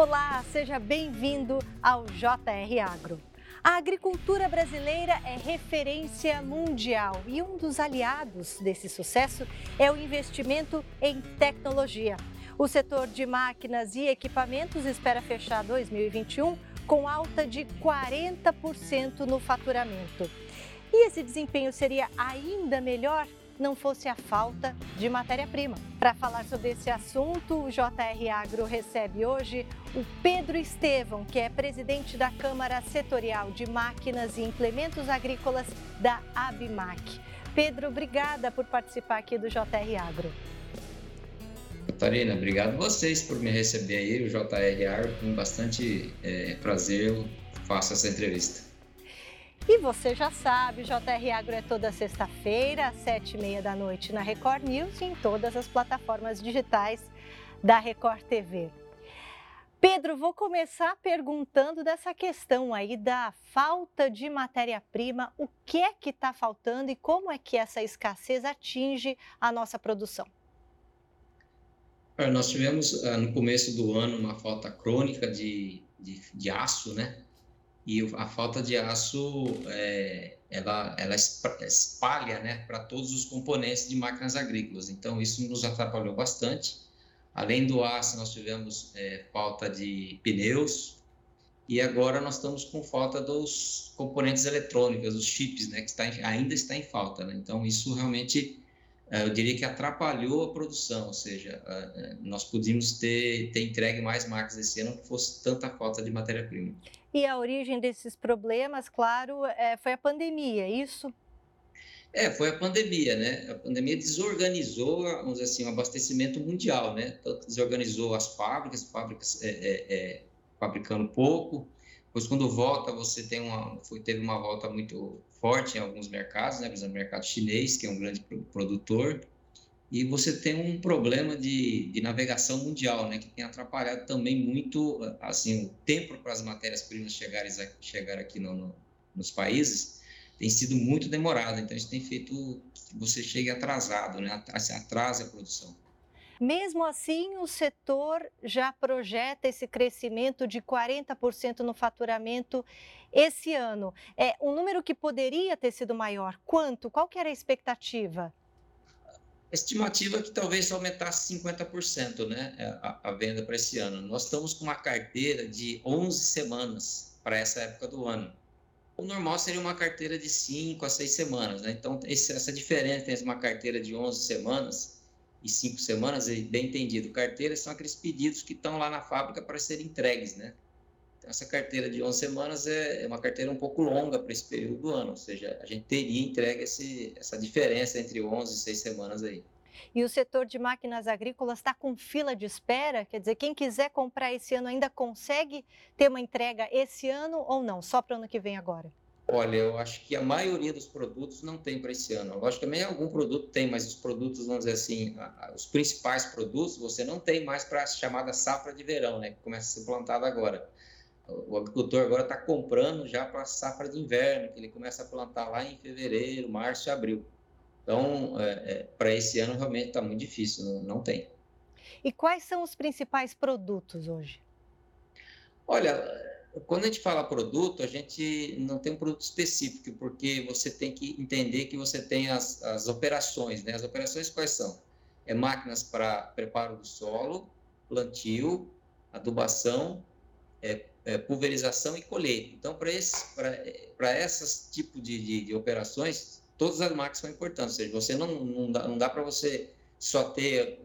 Olá, seja bem-vindo ao JR Agro. A agricultura brasileira é referência mundial e um dos aliados desse sucesso é o investimento em tecnologia. O setor de máquinas e equipamentos espera fechar 2021 com alta de 40% no faturamento. E esse desempenho seria ainda melhor não fosse a falta de matéria-prima. Para falar sobre esse assunto, o JR Agro recebe hoje o Pedro Estevão, que é presidente da Câmara Setorial de Máquinas e Implementos Agrícolas da ABMAC. Pedro, obrigada por participar aqui do JR Agro. Catarina, obrigado vocês por me receber aí, o JR Agro, com bastante é, prazer eu faço essa entrevista. E você já sabe, JR Agro é toda sexta-feira, às sete e meia da noite na Record News e em todas as plataformas digitais da Record TV. Pedro, vou começar perguntando dessa questão aí da falta de matéria-prima. O que é que está faltando e como é que essa escassez atinge a nossa produção? Nós tivemos ah, no começo do ano uma falta crônica de, de, de aço, né? E a falta de aço é, ela, ela espalha né, para todos os componentes de máquinas agrícolas. Então, isso nos atrapalhou bastante. Além do aço, nós tivemos é, falta de pneus e agora nós estamos com falta dos componentes eletrônicos, os chips, né, que está em, ainda está em falta. Né? Então, isso realmente é, eu diria que atrapalhou a produção, ou seja, nós podíamos ter, ter entregue mais máquinas esse ano que fosse tanta falta de matéria-prima. E a origem desses problemas, claro, é, foi a pandemia, é isso? É, foi a pandemia, né? A pandemia desorganizou, vamos dizer assim, o abastecimento mundial, né? Tanto desorganizou as fábricas, fábricas é, é, é, fabricando pouco. Pois quando volta, você tem uma, foi, teve uma volta muito forte em alguns mercados, né? Por exemplo, o mercado chinês, que é um grande produtor e você tem um problema de, de navegação mundial, né, que tem atrapalhado também muito assim o tempo para as matérias-primas chegarem chegar aqui no, no, nos países tem sido muito demorado, então isso tem feito que você chegue atrasado, né, atrasa a produção. Mesmo assim, o setor já projeta esse crescimento de 40% no faturamento esse ano. É um número que poderia ter sido maior. Quanto? Qual que era a expectativa? Estimativa que talvez aumentasse 50% né, a, a venda para esse ano. Nós estamos com uma carteira de 11 semanas para essa época do ano. O normal seria uma carteira de 5 a 6 semanas. Né? Então, esse, essa diferença entre uma carteira de 11 semanas e 5 semanas, bem entendido, carteiras são aqueles pedidos que estão lá na fábrica para serem entregues. Né? Então, essa carteira de 11 semanas é, é uma carteira um pouco longa para esse período do ano, ou seja, a gente teria entregue esse, essa diferença entre 11 e 6 semanas aí. E o setor de máquinas agrícolas está com fila de espera? Quer dizer, quem quiser comprar esse ano ainda consegue ter uma entrega esse ano ou não? Só para o ano que vem agora? Olha, eu acho que a maioria dos produtos não tem para esse ano. Logicamente, algum produto tem, mas os produtos, vamos dizer assim, os principais produtos, você não tem mais para a chamada safra de verão, né? Que começa a ser plantada agora o agricultor agora está comprando já para a safra de inverno, que ele começa a plantar lá em fevereiro, março e abril. Então, é, é, para esse ano realmente está muito difícil, não, não, tem. E quais são os principais produtos hoje? Olha, quando a gente fala produto, a gente não tem um produto específico, porque você tem que entender que você tem as, as operações, né? As operações quais são? É máquinas para preparo do solo, plantio, adubação, é, é, pulverização e colheita. Então, para esses tipos de, de, de, operações, todas as máquinas são importantes. Ou seja, você não, não dá, dá para você só ter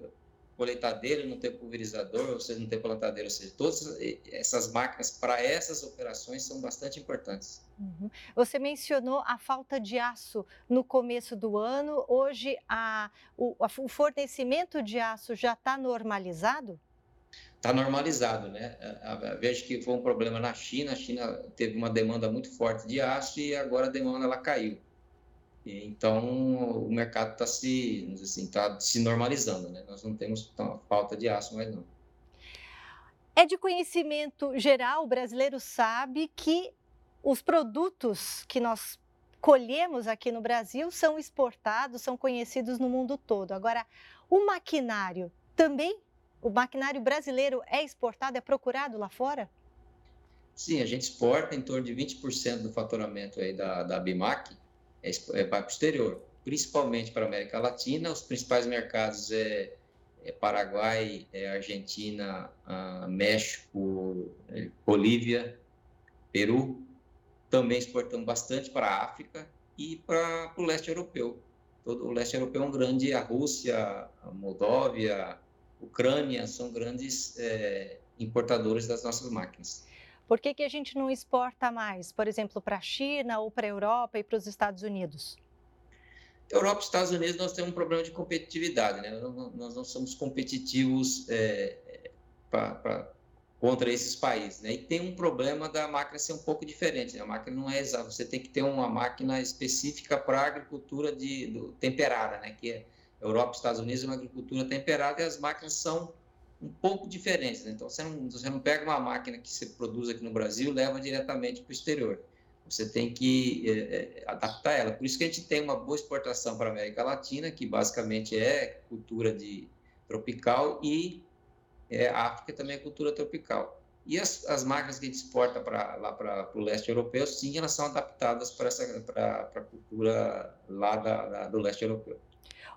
colheitadeira, não ter pulverizador, você não ter plantadeira. Ou seja, todas essas máquinas para essas operações são bastante importantes. Uhum. Você mencionou a falta de aço no começo do ano. Hoje, a, o, a, o fornecimento de aço já está normalizado? Está normalizado, né? Vejo que foi um problema na China, a China teve uma demanda muito forte de aço e agora a demanda ela caiu. Então o mercado está se, assim, tá se normalizando, né? Nós não temos falta de aço mais não. É de conhecimento geral, o brasileiro sabe que os produtos que nós colhemos aqui no Brasil são exportados, são conhecidos no mundo todo. Agora, o maquinário também o maquinário brasileiro é exportado, é procurado lá fora? Sim, a gente exporta em torno de 20% do faturamento aí da, da BIMAC, é, é, para o exterior, principalmente para a América Latina. Os principais mercados é, é Paraguai, é Argentina, México, é, Bolívia, Peru. Também exportamos bastante para a África e para o leste europeu. Todo o leste europeu é um grande, a Rússia, a Moldóvia, Ucrânia são grandes é, importadores das nossas máquinas. Por que, que a gente não exporta mais, por exemplo, para a China ou para a Europa e para os Estados Unidos? Europa e Estados Unidos nós temos um problema de competitividade, né? Nós não somos competitivos é, pra, pra, contra esses países, né? E tem um problema da máquina ser um pouco diferente. Né? A máquina não é exata. Você tem que ter uma máquina específica para a agricultura de do, temperada, né? Que é Europa e Estados Unidos é uma agricultura temperada e as máquinas são um pouco diferentes. Né? Então, você não, você não pega uma máquina que você produz aqui no Brasil e leva diretamente para o exterior. Você tem que é, adaptar ela. Por isso que a gente tem uma boa exportação para a América Latina, que basicamente é cultura de tropical, e é, a África também é cultura tropical. E as, as máquinas que a gente exporta para lá para o leste europeu, sim, elas são adaptadas para a cultura lá da, da, do leste europeu.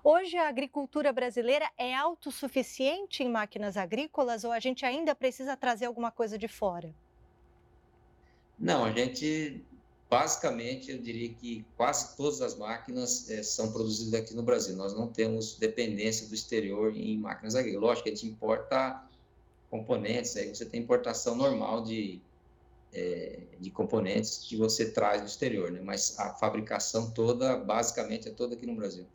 Hoje a agricultura brasileira é autossuficiente em máquinas agrícolas ou a gente ainda precisa trazer alguma coisa de fora? Não, a gente basicamente eu diria que quase todas as máquinas é, são produzidas aqui no Brasil. Nós não temos dependência do exterior em máquinas agrícolas. Lógico que a gente importa componentes, aí você tem importação normal de, é, de componentes que você traz do exterior, né? mas a fabricação toda, basicamente, é toda aqui no Brasil.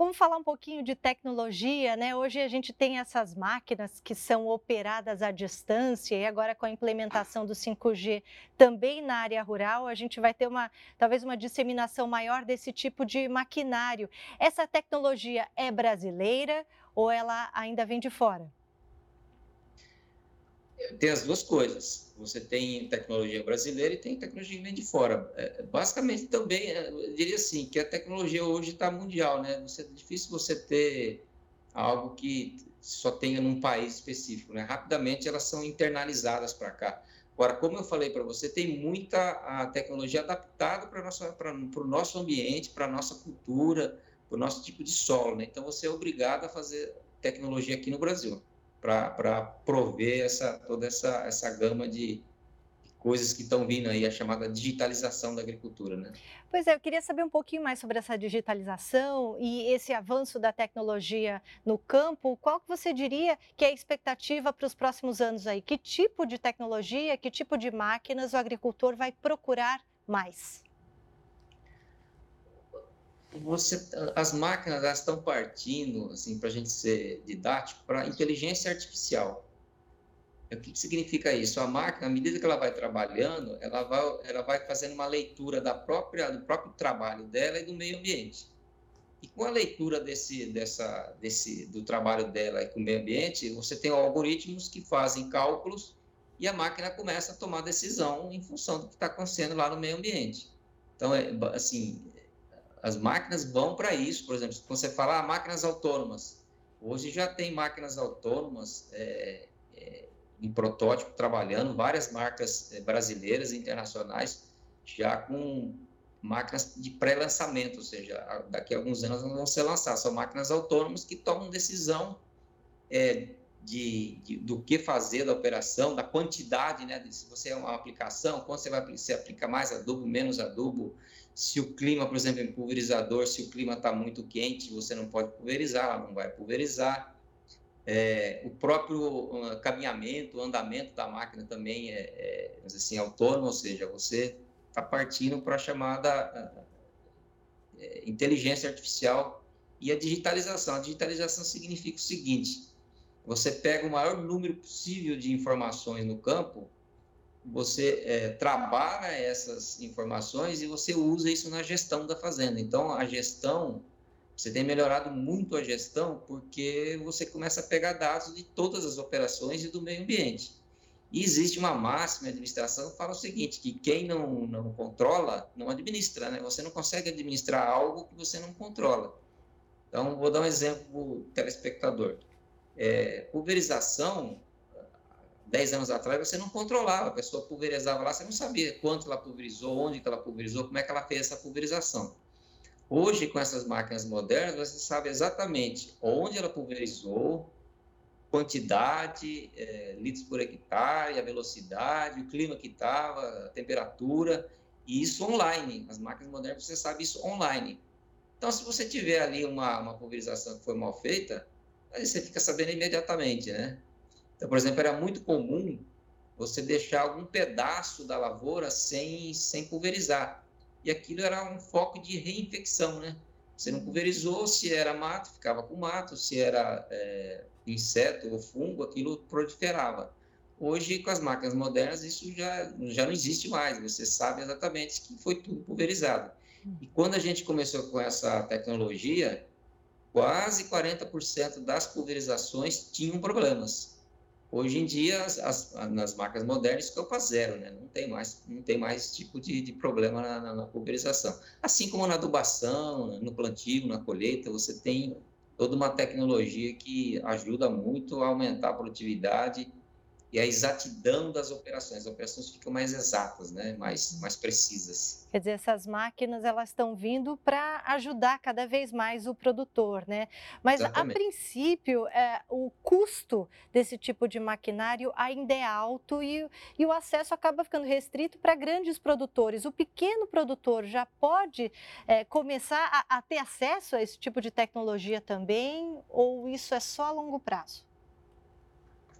Vamos falar um pouquinho de tecnologia, né? Hoje a gente tem essas máquinas que são operadas à distância e agora com a implementação do 5G também na área rural, a gente vai ter uma talvez uma disseminação maior desse tipo de maquinário. Essa tecnologia é brasileira ou ela ainda vem de fora? Tem as duas coisas. Você tem tecnologia brasileira e tem tecnologia que vem de fora. É, basicamente, também, é, eu diria assim, que a tecnologia hoje está mundial, né? É difícil você ter algo que só tenha num país específico, né? Rapidamente, elas são internalizadas para cá. Agora, como eu falei para você, tem muita a tecnologia adaptada para o nosso ambiente, para a nossa cultura, para o nosso tipo de solo, né? Então, você é obrigado a fazer tecnologia aqui no Brasil para prover essa, toda essa, essa gama de coisas que estão vindo aí, a chamada digitalização da agricultura, né? Pois é, eu queria saber um pouquinho mais sobre essa digitalização e esse avanço da tecnologia no campo. Qual que você diria que é a expectativa para os próximos anos aí? Que tipo de tecnologia, que tipo de máquinas o agricultor vai procurar mais? Você, as máquinas elas estão partindo, assim, para a gente ser didático, para inteligência artificial. O que, que, significa isso? A máquina, à medida que ela vai trabalhando, ela vai, ela vai fazendo uma leitura da própria, do próprio trabalho dela e do meio ambiente. E com a leitura desse, dessa, desse, do trabalho dela e com o meio ambiente, você tem algoritmos que fazem cálculos e a máquina começa a tomar decisão em função do que está acontecendo lá no meio ambiente. Então, é, assim, as máquinas vão para isso, por exemplo, quando você fala ah, máquinas autônomas, hoje já tem máquinas autônomas é, é, em protótipo trabalhando, várias marcas é, brasileiras e internacionais já com máquinas de pré-lançamento, ou seja, daqui a alguns anos vão ser lançadas. São máquinas autônomas que tomam decisão é, de, de, do que fazer da operação, da quantidade, né? De, se você é uma aplicação, quando você vai você aplica mais adubo, menos adubo, se o clima, por exemplo, é pulverizador, se o clima está muito quente, você não pode pulverizar, ela não vai pulverizar. É, o próprio caminhamento, o andamento da máquina também é, é assim, autônomo, ou seja, você está partindo para a chamada é, inteligência artificial e a digitalização. A digitalização significa o seguinte: você pega o maior número possível de informações no campo você é, trabalha essas informações e você usa isso na gestão da fazenda. Então, a gestão, você tem melhorado muito a gestão porque você começa a pegar dados de todas as operações e do meio ambiente. E existe uma máxima de administração que fala o seguinte, que quem não, não controla, não administra, né? Você não consegue administrar algo que você não controla. Então, vou dar um exemplo para o telespectador. É, pulverização, 10 anos atrás, você não controlava, a pessoa pulverizava lá, você não sabia quanto ela pulverizou, onde ela pulverizou, como é que ela fez essa pulverização. Hoje, com essas máquinas modernas, você sabe exatamente onde ela pulverizou, quantidade, é, litros por hectare, a velocidade, o clima que estava, a temperatura, e isso online. As máquinas modernas, você sabe isso online. Então, se você tiver ali uma, uma pulverização que foi mal feita, aí você fica sabendo imediatamente, né? Então, por exemplo, era muito comum você deixar algum pedaço da lavoura sem, sem pulverizar. E aquilo era um foco de reinfecção, né? Você não pulverizou, se era mato, ficava com mato, se era é, inseto ou fungo, aquilo proliferava. Hoje, com as máquinas modernas, isso já, já não existe mais, você sabe exatamente que foi tudo pulverizado. E quando a gente começou com essa tecnologia, quase 40% das pulverizações tinham problemas. Hoje em dia, as, as, nas marcas modernas, ficou para zero, né? Não tem mais, não tem mais tipo de, de problema na, na, na, pulverização. Assim como na adubação, no plantio, na colheita, você tem toda uma tecnologia que ajuda muito a aumentar a produtividade e a exatidão das operações. As operações ficam mais exatas, né? mais, mais precisas. Quer dizer, essas máquinas elas estão vindo para ajudar cada vez mais o produtor, né? Mas Exatamente. a princípio é, o custo desse tipo de maquinário ainda é alto e, e o acesso acaba ficando restrito para grandes produtores. O pequeno produtor já pode é, começar a, a ter acesso a esse tipo de tecnologia também ou isso é só a longo prazo?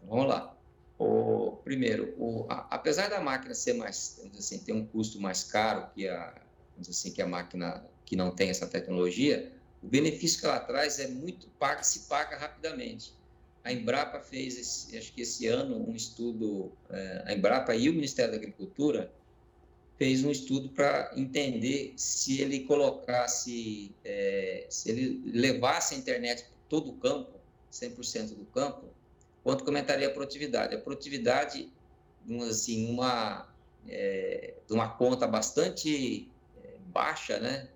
Vamos lá. O, primeiro, o, a, apesar da máquina ser mais, assim, ter um custo mais caro que a, assim, que a máquina que não tem essa tecnologia, o benefício que ela traz é muito paga, se paga rapidamente. A Embrapa fez, esse, acho que esse ano, um estudo, é, a Embrapa e o Ministério da Agricultura fez um estudo para entender se ele colocasse, é, se ele levasse a internet para todo o campo, 100% do campo, quanto comentaria a produtividade. A produtividade, assim, uma, é, de uma conta bastante é, baixa, né,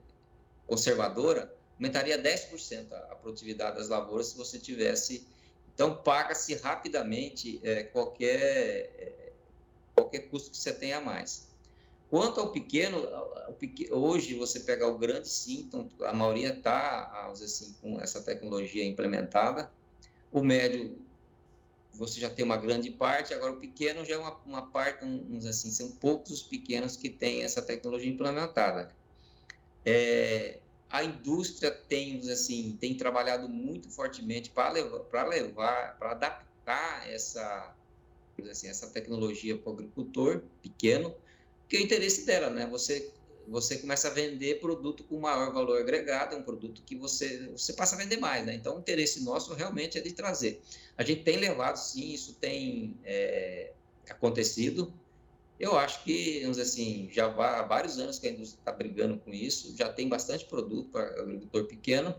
conservadora, aumentaria 10% a, produtividade das lavouras se você tivesse. Então, paga-se rapidamente é, qualquer, é, qualquer custo que você tenha a mais. Quanto ao pequeno, hoje você pega o grande sim, então a maioria está, assim, com essa tecnologia implementada. O médio você já tem uma grande parte, agora o pequeno já é uma, uma parte, uns assim, são poucos os pequenos que têm essa tecnologia implementada. É, a indústria tem, assim, tem trabalhado muito fortemente para levar, para levar, para adaptar essa, assim, essa tecnologia para o agricultor pequeno, que é o interesse dela, né? Você você começa a vender produto com maior valor agregado, é um produto que você, você passa a vender mais, né? Então, o interesse nosso realmente é de trazer. A gente tem levado, sim, isso tem é, acontecido. Eu acho que, vamos dizer assim, já há vários anos que a indústria está brigando com isso, já tem bastante produto para o agricultor pequeno,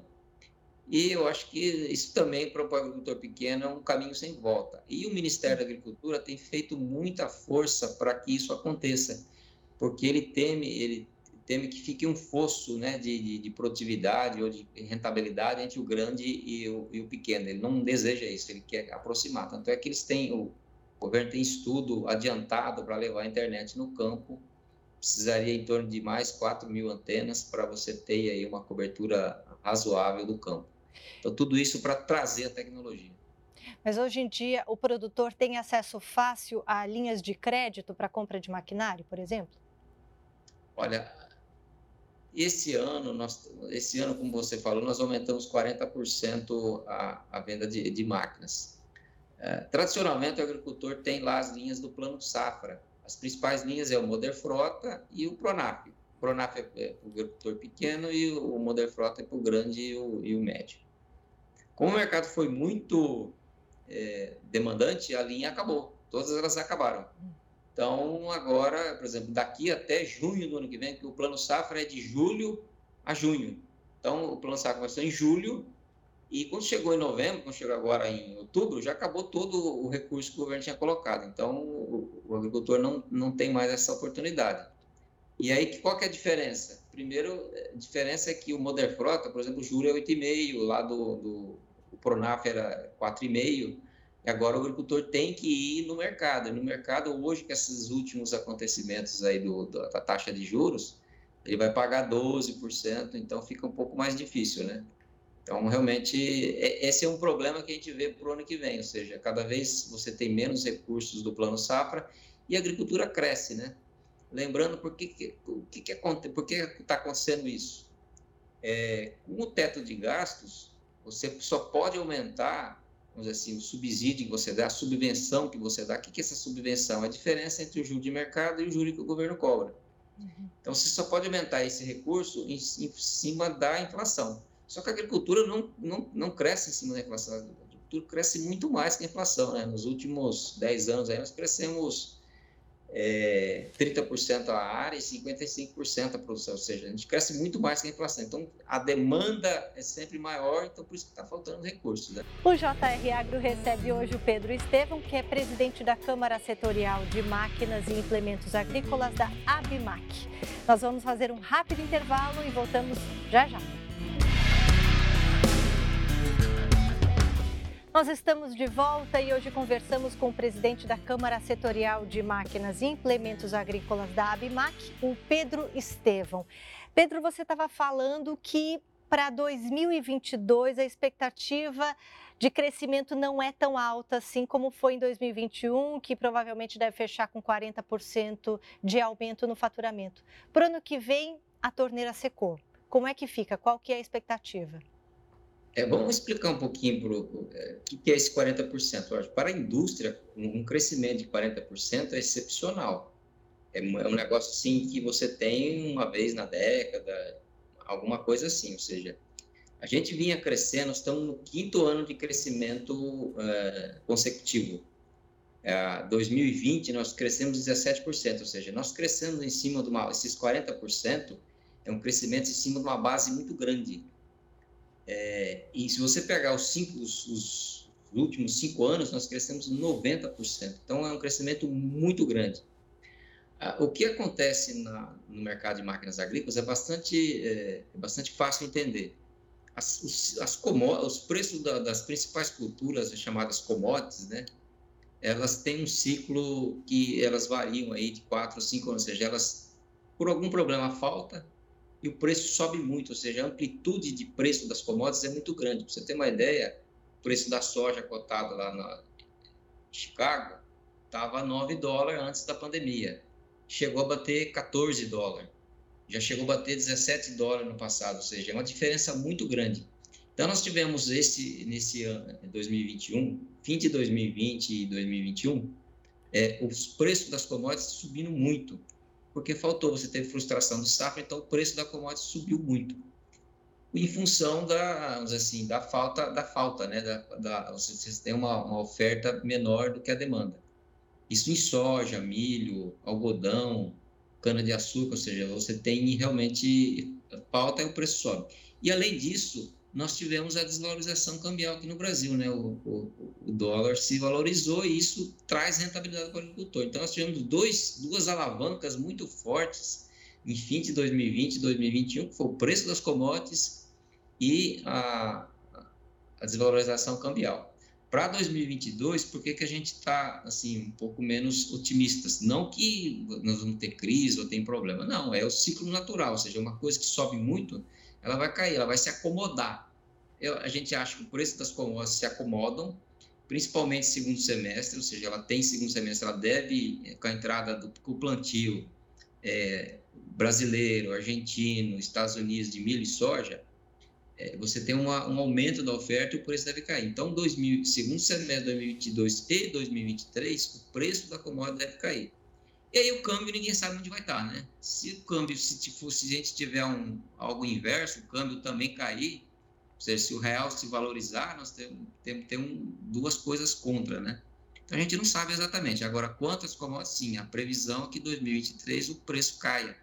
e eu acho que isso também para o agricultor pequeno é um caminho sem volta. E o Ministério da Agricultura tem feito muita força para que isso aconteça, porque ele teme, ele teme que fique um fosso né, de, de, de, produtividade ou de rentabilidade entre o grande e o, e o, pequeno. Ele não deseja isso, ele quer aproximar. Tanto é que eles têm, o, governo tem estudo adiantado para levar a internet no campo. Precisaria em torno de mais 4 mil antenas para você ter aí uma cobertura razoável do campo. Então, tudo isso para trazer a tecnologia. Mas hoje em dia, o produtor tem acesso fácil a linhas de crédito para compra de maquinário, por exemplo? Olha, esse ano, nós, esse ano, como você falou, nós aumentamos 40% a, a venda de, de máquinas. É, tradicionalmente, o agricultor tem lá as linhas do plano safra. As principais linhas é o Moder Frota e o Pronaf. O Pronaf é, é para o agricultor pequeno e o Moder Frota é para o grande e o, e o médio. Como o mercado foi muito é, demandante, a linha acabou. Todas elas acabaram. Então, agora, por exemplo, daqui até junho do ano que vem, que o plano safra é de julho a junho. Então, o plano safra começou em julho e quando chegou em novembro, quando chegou agora em outubro, já acabou todo o recurso que o governo tinha colocado. Então, o, o agricultor não, não tem mais essa oportunidade. E aí, qual que é a diferença? Primeiro, a diferença é que o Modern Frota, por exemplo, o juro é 8,5, lá do, do Pronaf era 4,5%, e agora o agricultor tem que ir no mercado. E no mercado, hoje, com esses últimos acontecimentos aí do, da taxa de juros, ele vai pagar 12%, então fica um pouco mais difícil, né? Então, realmente, esse é um problema que a gente vê para o ano que vem, ou seja, cada vez você tem menos recursos do Plano Safra e a agricultura cresce, né? Lembrando por que, que, que, que, por que está acontecendo isso? É, com o teto de gastos, você só pode aumentar, vamos dizer assim, o subsídio que você dá, a subvenção que você dá. O que, que é essa subvenção? É a diferença entre o juro de mercado e o juro que o governo cobra. Uhum. Então, você só pode aumentar esse recurso em, em cima da inflação. Só que a agricultura não, não, não cresce em cima da inflação. A agricultura cresce muito mais que a inflação. Né? Nos últimos 10 anos, aí, nós crescemos é, 30% a área e 55% a produção. Ou seja, a gente cresce muito mais que a inflação. Então, a demanda é sempre maior, então por isso que está faltando recursos. Né? O JR Agro recebe hoje o Pedro Estevam, que é presidente da Câmara Setorial de Máquinas e Implementos Agrícolas da ABMAC. Nós vamos fazer um rápido intervalo e voltamos já já. Nós estamos de volta e hoje conversamos com o presidente da Câmara Setorial de Máquinas e Implementos Agrícolas da ABMAC, o Pedro Estevão. Pedro, você estava falando que para 2022 a expectativa de crescimento não é tão alta assim como foi em 2021, que provavelmente deve fechar com 40% de aumento no faturamento. Para o ano que vem, a torneira secou. Como é que fica? Qual que é a expectativa? É, vamos explicar um pouquinho o é, que é esse 40%. Para a indústria, um crescimento de 40% é excepcional. É, é um negócio assim que você tem uma vez na década, alguma coisa assim. Ou seja, a gente vinha crescendo, estamos no quinto ano de crescimento é, consecutivo. É, 2020 nós crescemos 17%, ou seja, nós crescemos em cima de uma, esses 40% é um crescimento em cima de uma base muito grande. É, e se você pegar os, cinco, os, os, últimos cinco anos, nós crescemos 90%. Então, é um crescimento muito grande. Ah, o que acontece na, no mercado de máquinas agrícolas é bastante, é, é bastante fácil entender. As, os, as os preços da, das principais culturas, chamadas commodities, né, elas têm um ciclo que elas variam aí de quatro ou cinco anos, ou seja, elas, por algum problema, falta, e o preço sobe muito, ou seja, a amplitude de preço das commodities é muito grande. Para você ter uma ideia, o preço da soja cotado lá na Chicago estava 9 dólares antes da pandemia. Chegou a bater 14 dólares. Já chegou a bater 17 dólares no passado, ou seja, é uma diferença muito grande. Então, nós tivemos esse, nesse ano, 2021, fim de 2020 e 2021, é, os preços das commodities subindo muito porque faltou, você teve frustração de safra, então o preço da commodity subiu muito. Em função da, assim, da falta, da falta, né? Da, da, você tem uma, uma oferta menor do que a demanda. Isso em soja, milho, algodão, cana-de-açúcar, ou seja, você tem realmente falta e o preço sobe. E além disso, nós tivemos a desvalorização cambial aqui no Brasil, né? O, o, o, dólar se valorizou e isso traz rentabilidade para o agricultor. Então, nós tivemos dois, duas alavancas muito fortes em fim de 2020 e 2021, que foi o preço das commodities e a, a desvalorização cambial. Para 2022, por que, que a gente está assim um pouco menos otimistas? Não que nós vamos ter crise ou tem problema, não, é o ciclo natural, ou seja, uma coisa que sobe muito, ela vai cair, ela vai se acomodar. A gente acha que o preço das commodities se acomodam, principalmente segundo semestre, ou seja, ela tem segundo semestre, ela deve, eh, com a entrada do com o plantio é, brasileiro, argentino, Estados Unidos de milho e soja, é, você tem uma, um aumento da oferta e o preço deve cair. Então, 2000, segundo semestre de 2022 e 2023, o preço da commodity deve cair. E aí o câmbio ninguém sabe onde vai estar, né? Se o câmbio, se, se a gente tiver um, algo inverso, o câmbio também cair, seja, se o real se valorizar, nós temos, temos, temos duas coisas contra, né? Então a gente não sabe exatamente. Agora, quantas commodities, sim, a previsão é que em 2023 o preço caia.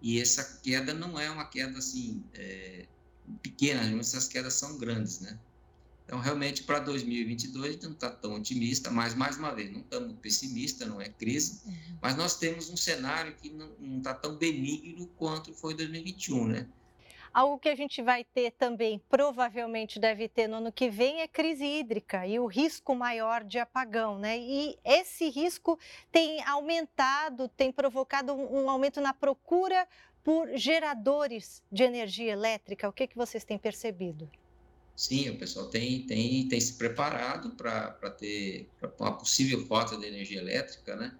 E essa queda não é uma queda assim é, pequena, essas quedas são grandes, né? Então, realmente, para 2022, a gente não está tão otimista, mas, mais uma vez, não estamos pessimistas, não é crise, uhum. mas nós temos um cenário que não está tão benigno quanto foi 2021, né? Algo que a gente vai ter também, provavelmente deve ter no ano que vem, é crise hídrica e o risco maior de apagão, né? E esse risco tem aumentado, tem provocado um aumento na procura por geradores de energia elétrica. O que, que vocês têm percebido? Sim, o pessoal tem, tem, tem se preparado para ter pra uma possível falta de energia elétrica, né?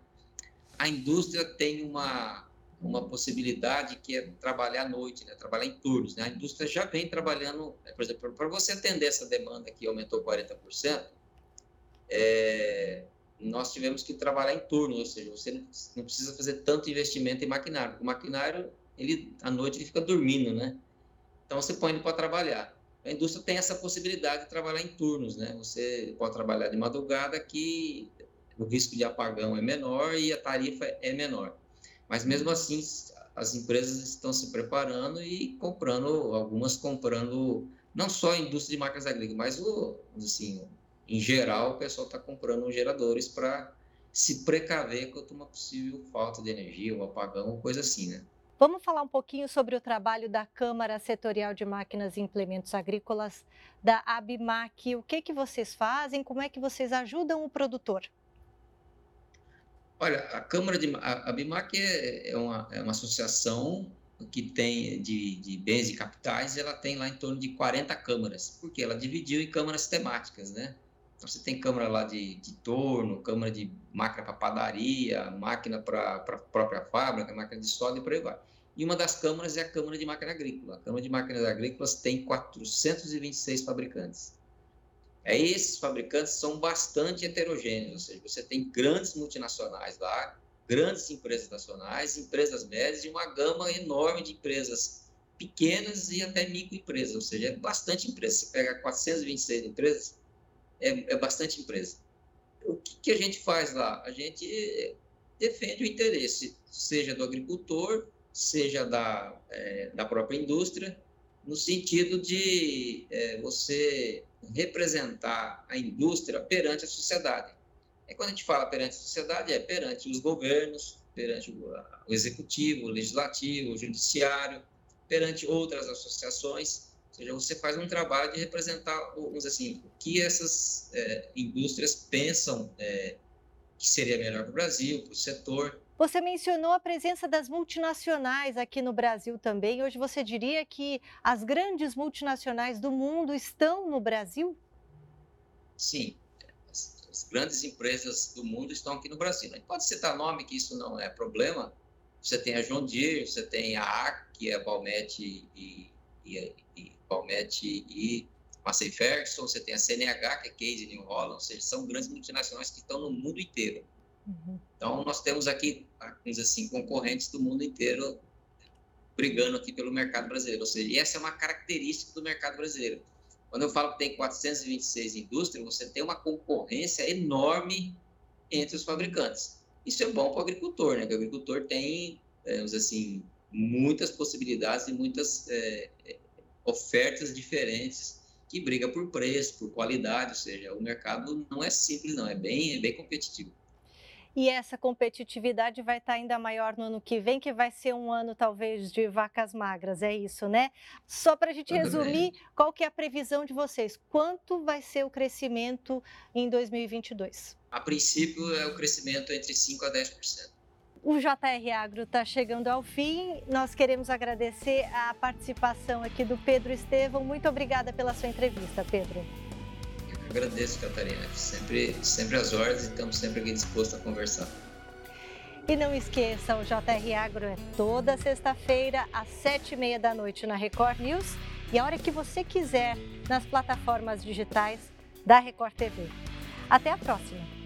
A indústria tem uma, uma possibilidade que é trabalhar à noite, né? trabalhar em turnos. Né? A indústria já vem trabalhando, né? por exemplo, para você atender essa demanda que aumentou 40%, é, nós tivemos que trabalhar em turnos, ou seja, você não precisa fazer tanto investimento em maquinário. O maquinário, ele, à noite, ele fica dormindo, né? Então, você põe ele para trabalhar a indústria tem essa possibilidade de trabalhar em turnos, né? Você pode trabalhar de madrugada que o risco de apagão é menor e a tarifa é menor. Mas mesmo assim, as empresas estão se preparando e comprando, algumas comprando, não só a indústria de máquinas agrícolas, mas o, assim, em geral, o pessoal está comprando geradores para se precaver contra uma possível falta de energia, um apagão, coisa assim, né? Vamos falar um pouquinho sobre o trabalho da Câmara Setorial de Máquinas e Implementos Agrícolas, da ABMAC. O que, que vocês fazem? Como é que vocês ajudam o produtor? Olha, a Câmara de a ABMAC é, é, uma, é uma associação que tem de, de, bens e capitais, ela tem lá em torno de 40 câmaras, porque ela dividiu em câmaras temáticas, né? Então, você tem câmara lá de, de torno, câmara de máquina para padaria, máquina para a própria fábrica, máquina de soda e por aí vai. E uma das câmaras é a Câmara de Máquina Agrícola. A Câmara de Máquinas Agrícolas tem 426 fabricantes. É, esses fabricantes são bastante heterogêneos, ou seja, você tem grandes multinacionais lá, grandes empresas nacionais, empresas médias e uma gama enorme de empresas pequenas e até microempresas, ou seja, é bastante empresa. Você pega 426 empresas, é, é bastante empresa. O que, que a gente faz lá? A gente defende o interesse, seja do agricultor, seja da, é, da própria indústria, no sentido de é, você representar a indústria perante a sociedade. É quando a gente fala perante a sociedade, é perante os governos, perante o, executivo, o legislativo, o judiciário, perante outras associações. Ou seja, você faz um trabalho de representar, vamos assim, o que essas é, indústrias pensam é, que seria melhor para o Brasil, para o setor, você mencionou a presença das multinacionais aqui no Brasil também. Hoje você diria que as grandes multinacionais do mundo estão no Brasil? Sim, as, as grandes empresas do mundo estão aqui no Brasil. A gente pode citar nome que isso não é problema. Você tem a John Deere, você tem a ARC, que é a Balmet e, e, e e Massey Ferguson, você tem a CNH, que é Case New Holland, ou seja, são grandes multinacionais que estão no mundo inteiro. Uhum. Então, nós temos aqui, assim, concorrentes do mundo inteiro brigando aqui pelo mercado brasileiro. Ou seja, essa é uma característica do mercado brasileiro. Quando eu falo que tem 426 indústrias, você tem uma concorrência enorme entre os fabricantes. Isso é bom para o agricultor, né? Porque o agricultor tem, é, assim, muitas possibilidades e muitas é, ofertas diferentes que briga por preço, por qualidade, ou seja, o mercado não é simples, não, é bem, é bem competitivo. E essa competitividade vai estar ainda maior no ano que vem, que vai ser um ano talvez de vacas magras, é isso, né? Só para a gente Tudo resumir, bem. qual que é a previsão de vocês? Quanto vai ser o crescimento em 2022? A princípio é o crescimento entre 5% a 10%. O JR Agro está chegando ao fim. Nós queremos agradecer a participação aqui do Pedro Estevão. Muito obrigada pela sua entrevista, Pedro agradeço, Catarina. Sempre, sempre às ordens e estamos sempre aqui dispostos a conversar. E não esqueça, o JR Agro é toda sexta-feira, às sete e meia da noite na Record News e a hora que você quiser nas plataformas digitais da Record TV. Até a próxima!